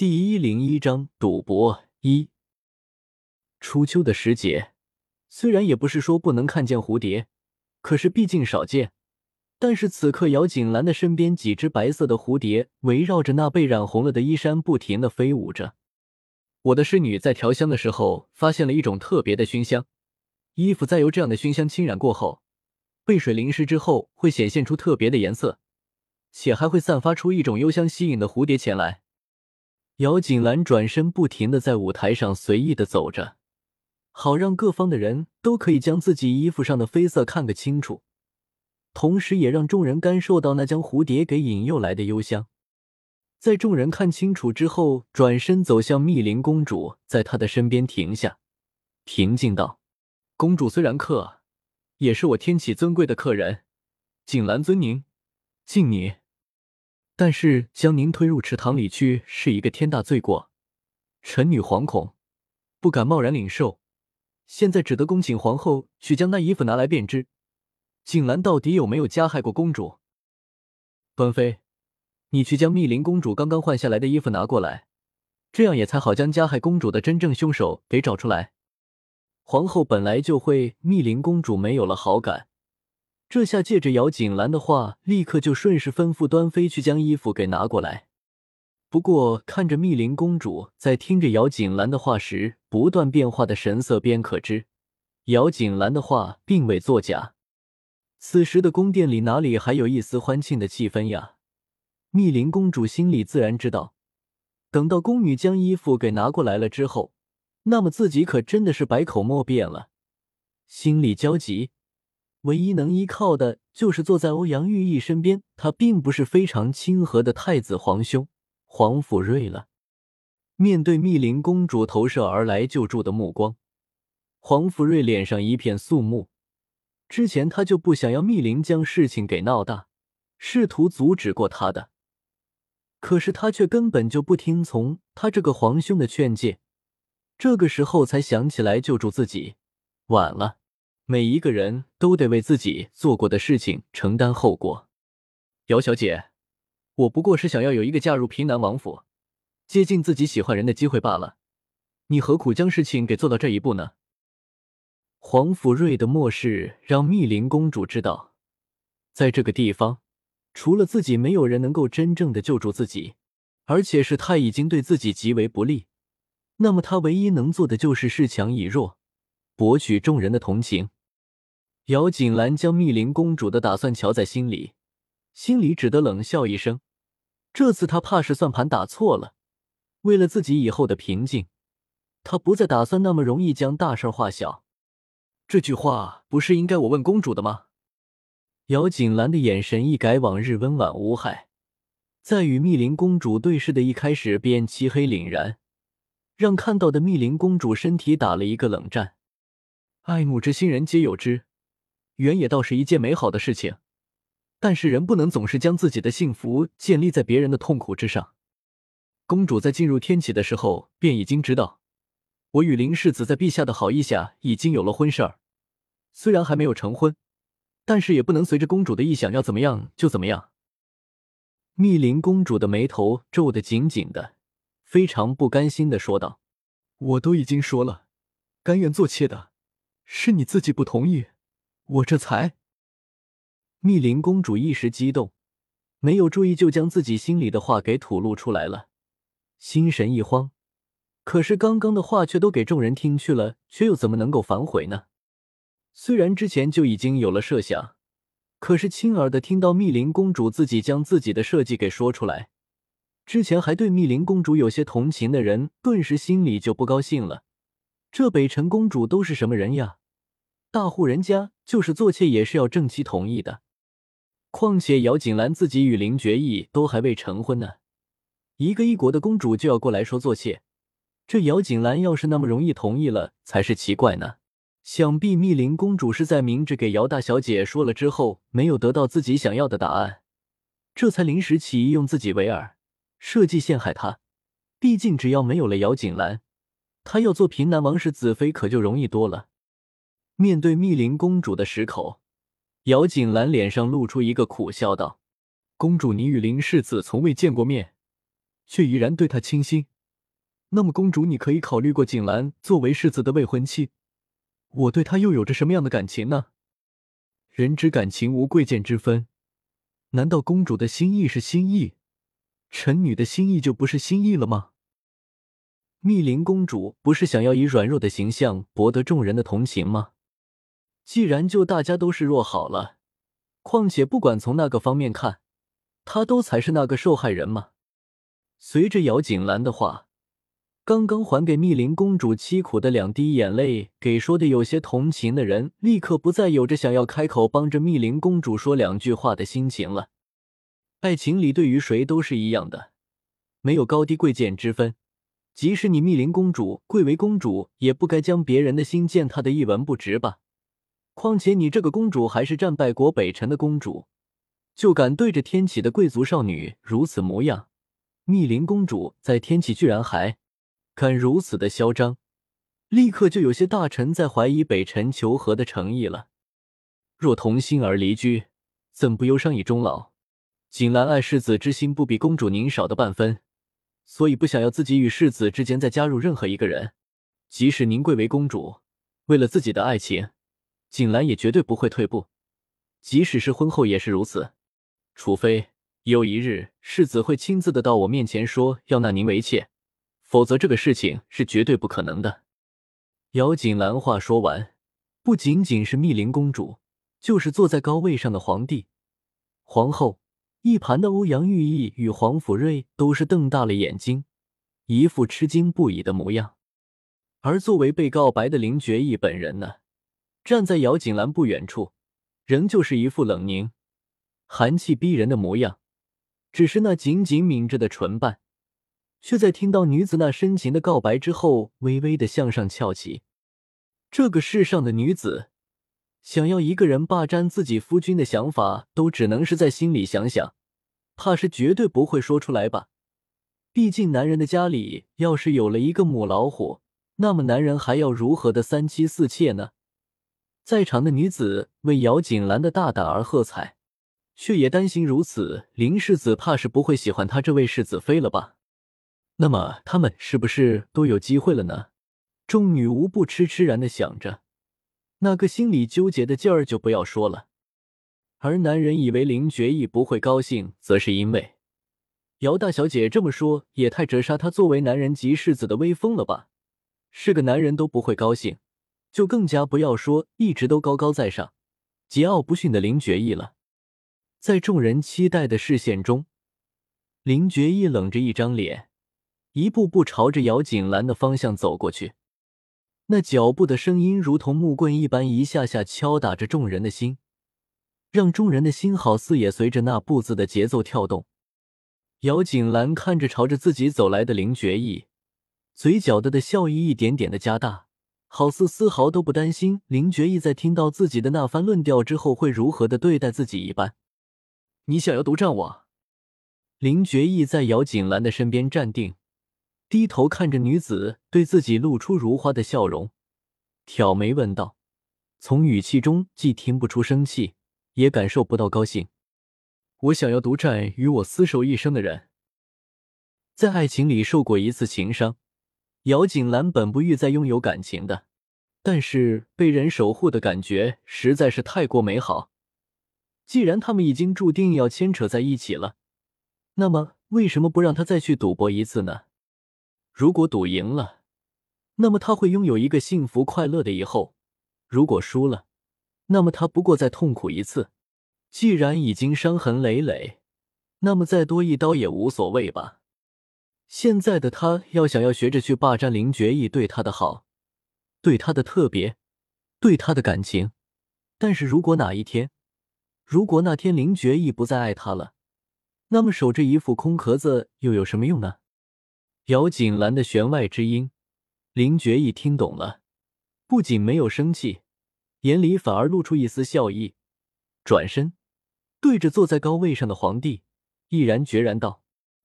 第一零一章赌博一。初秋的时节，虽然也不是说不能看见蝴蝶，可是毕竟少见。但是此刻，姚锦兰的身边几只白色的蝴蝶围绕着那被染红了的衣衫不停的飞舞着。我的侍女在调香的时候发现了一种特别的熏香，衣服在由这样的熏香侵染过后，被水淋湿之后会显现出特别的颜色，且还会散发出一种幽香，吸引的蝴蝶前来。姚锦兰转身，不停的在舞台上随意的走着，好让各方的人都可以将自己衣服上的绯色看个清楚，同时也让众人感受到那将蝴蝶给引诱来的幽香。在众人看清楚之后，转身走向密林公主，在她的身边停下，平静道：“公主虽然客，也是我天启尊贵的客人，锦兰尊您，敬你。”但是将您推入池塘里去是一个天大罪过，臣女惶恐，不敢贸然领受，现在只得恭请皇后去将那衣服拿来便知，锦兰到底有没有加害过公主？端妃，你去将密林公主刚刚换下来的衣服拿过来，这样也才好将加害公主的真正凶手给找出来。皇后本来就会密林公主没有了好感。这下借着姚锦兰的话，立刻就顺势吩咐端妃去将衣服给拿过来。不过看着密林公主在听着姚锦兰的话时不断变化的神色，便可知姚锦兰的话并未作假。此时的宫殿里哪里还有一丝欢庆的气氛呀？密林公主心里自然知道，等到宫女将衣服给拿过来了之后，那么自己可真的是百口莫辩了，心里焦急。唯一能依靠的就是坐在欧阳玉意身边，他并不是非常亲和的太子皇兄皇甫睿了。面对密林公主投射而来救助的目光，皇甫睿脸上一片肃穆。之前他就不想要密林将事情给闹大，试图阻止过他的，可是他却根本就不听从他这个皇兄的劝诫，这个时候才想起来救助自己，晚了。每一个人都得为自己做过的事情承担后果。姚小姐，我不过是想要有一个嫁入平南王府、接近自己喜欢人的机会罢了。你何苦将事情给做到这一步呢？黄甫瑞的漠视让密林公主知道，在这个地方，除了自己，没有人能够真正的救助自己，而且是他已经对自己极为不利。那么他唯一能做的就是恃强以弱，博取众人的同情。姚锦兰将密林公主的打算瞧在心里，心里只得冷笑一声。这次她怕是算盘打错了。为了自己以后的平静，她不再打算那么容易将大事化小。这句话不是应该我问公主的吗？姚锦兰的眼神一改往日温婉无害，在与密林公主对视的一开始便漆黑凛然，让看到的密林公主身体打了一个冷战。爱慕之心，人皆有之。原野倒是一件美好的事情，但是人不能总是将自己的幸福建立在别人的痛苦之上。公主在进入天启的时候便已经知道，我与林世子在陛下的好意下已经有了婚事儿，虽然还没有成婚，但是也不能随着公主的意想要怎么样就怎么样。密林公主的眉头皱得紧紧的，非常不甘心的说道：“我都已经说了，甘愿做妾的，是你自己不同意。”我这才，密林公主一时激动，没有注意就将自己心里的话给吐露出来了，心神一慌。可是刚刚的话却都给众人听去了，却又怎么能够反悔呢？虽然之前就已经有了设想，可是亲耳的听到密林公主自己将自己的设计给说出来，之前还对密林公主有些同情的人，顿时心里就不高兴了。这北辰公主都是什么人呀？大户人家就是做妾也是要正妻同意的，况且姚锦兰自己与林觉义都还未成婚呢，一个异国的公主就要过来说做妾，这姚锦兰要是那么容易同意了才是奇怪呢。想必密林公主是在明着给姚大小姐说了之后，没有得到自己想要的答案，这才临时起意用自己为饵，设计陷害她。毕竟只要没有了姚锦兰，她要做平南王室子妃可就容易多了。面对密林公主的石口，姚锦兰脸上露出一个苦笑，道：“公主，你与林世子从未见过面，却依然对他倾心。那么，公主，你可以考虑过锦兰作为世子的未婚妻，我对她又有着什么样的感情呢？人之感情无贵贱之分，难道公主的心意是心意，臣女的心意就不是心意了吗？密林公主不是想要以软弱的形象博得众人的同情吗？既然就大家都是弱好了，况且不管从那个方面看，他都才是那个受害人嘛。随着姚景兰的话。刚刚还给密林公主凄苦的两滴眼泪，给说的有些同情的人，立刻不再有着想要开口帮着密林公主说两句话的心情了。爱情里对于谁都是一样的，没有高低贵贱之分。即使你密林公主贵为公主，也不该将别人的心践踏的一文不值吧？况且你这个公主还是战败国北辰的公主，就敢对着天启的贵族少女如此模样？密林公主在天启居然还……敢如此的嚣张，立刻就有些大臣在怀疑北辰求和的诚意了。若同心而离居，怎不忧伤以终老？锦兰爱世子之心不比公主您少的半分，所以不想要自己与世子之间再加入任何一个人。即使您贵为公主，为了自己的爱情，锦兰也绝对不会退步。即使是婚后也是如此，除非有一日世子会亲自的到我面前说要纳您为妾。否则，这个事情是绝对不可能的。姚锦兰话说完，不仅仅是密林公主，就是坐在高位上的皇帝、皇后，一旁的欧阳玉意与黄甫瑞都是瞪大了眼睛，一副吃惊不已的模样。而作为被告白的林觉义本人呢，站在姚锦兰不远处，仍旧是一副冷凝、寒气逼人的模样，只是那紧紧抿着的唇瓣。却在听到女子那深情的告白之后，微微的向上翘起。这个世上的女子，想要一个人霸占自己夫君的想法，都只能是在心里想想，怕是绝对不会说出来吧。毕竟男人的家里要是有了一个母老虎，那么男人还要如何的三妻四妾呢？在场的女子为姚锦兰的大胆而喝彩，却也担心如此，林世子怕是不会喜欢她这位世子妃了吧。那么他们是不是都有机会了呢？众女无不痴痴然的想着，那个心里纠结的劲儿就不要说了。而男人以为林觉义不会高兴，则是因为姚大小姐这么说也太折杀他作为男人及世子的威风了吧？是个男人都不会高兴，就更加不要说一直都高高在上、桀骜不驯的林觉义了。在众人期待的视线中，林觉义冷着一张脸。一步步朝着姚锦兰的方向走过去，那脚步的声音如同木棍一般，一下下敲打着众人的心，让众人的心好似也随着那步子的节奏跳动。姚锦兰看着朝着自己走来的林觉义，嘴角的的笑意一点点的加大，好似丝毫都不担心林觉义在听到自己的那番论调之后会如何的对待自己一般。你想要独占我？林觉义在姚锦兰的身边站定。低头看着女子对自己露出如花的笑容，挑眉问道：“从语气中既听不出生气，也感受不到高兴。我想要独占与我厮守一生的人。在爱情里受过一次情伤，姚锦兰本不欲再拥有感情的，但是被人守护的感觉实在是太过美好。既然他们已经注定要牵扯在一起了，那么为什么不让他再去赌博一次呢？”如果赌赢了，那么他会拥有一个幸福快乐的以后；如果输了，那么他不过再痛苦一次。既然已经伤痕累累，那么再多一刀也无所谓吧。现在的他要想要学着去霸占林觉义对他的好，对他的特别，对他的感情。但是如果哪一天，如果那天林觉义不再爱他了，那么守着一副空壳子又有什么用呢？姚锦兰的弦外之音，林觉义听懂了，不仅没有生气，眼里反而露出一丝笑意，转身对着坐在高位上的皇帝，毅然决然道：“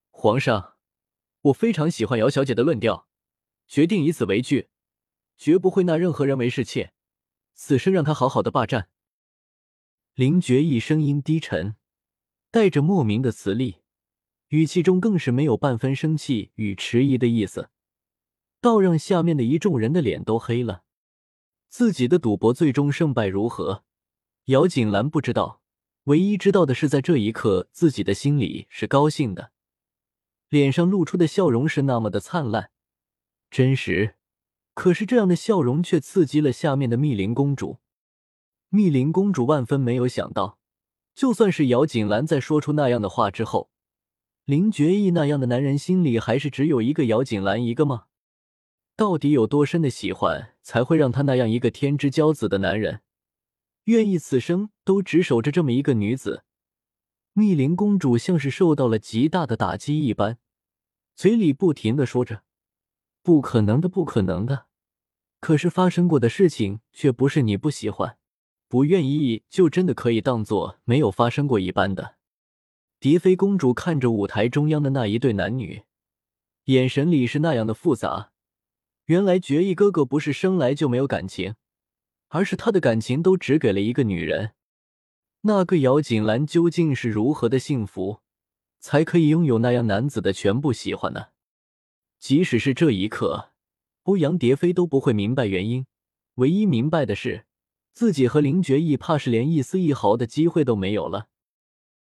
皇上，我非常喜欢姚小姐的论调，决定以此为据，绝不会纳任何人为侍妾，此生让她好好的霸占。”林觉义声音低沉，带着莫名的磁力。语气中更是没有半分生气与迟疑的意思，倒让下面的一众人的脸都黑了。自己的赌博最终胜败如何，姚锦兰不知道，唯一知道的是，在这一刻，自己的心里是高兴的，脸上露出的笑容是那么的灿烂、真实。可是这样的笑容却刺激了下面的密林公主。密林公主万分没有想到，就算是姚锦兰在说出那样的话之后，林觉义那样的男人心里还是只有一个姚锦兰一个吗？到底有多深的喜欢，才会让他那样一个天之骄子的男人，愿意此生都只守着这么一个女子？密林公主像是受到了极大的打击一般，嘴里不停的说着：“不可能的，不可能的。”可是发生过的事情却不是你不喜欢、不愿意就真的可以当做没有发生过一般的。蝶妃公主看着舞台中央的那一对男女，眼神里是那样的复杂。原来决意哥哥不是生来就没有感情，而是他的感情都只给了一个女人。那个姚锦兰究竟是如何的幸福，才可以拥有那样男子的全部喜欢呢？即使是这一刻，欧阳蝶飞都不会明白原因。唯一明白的是，自己和林觉意怕是连一丝一毫的机会都没有了。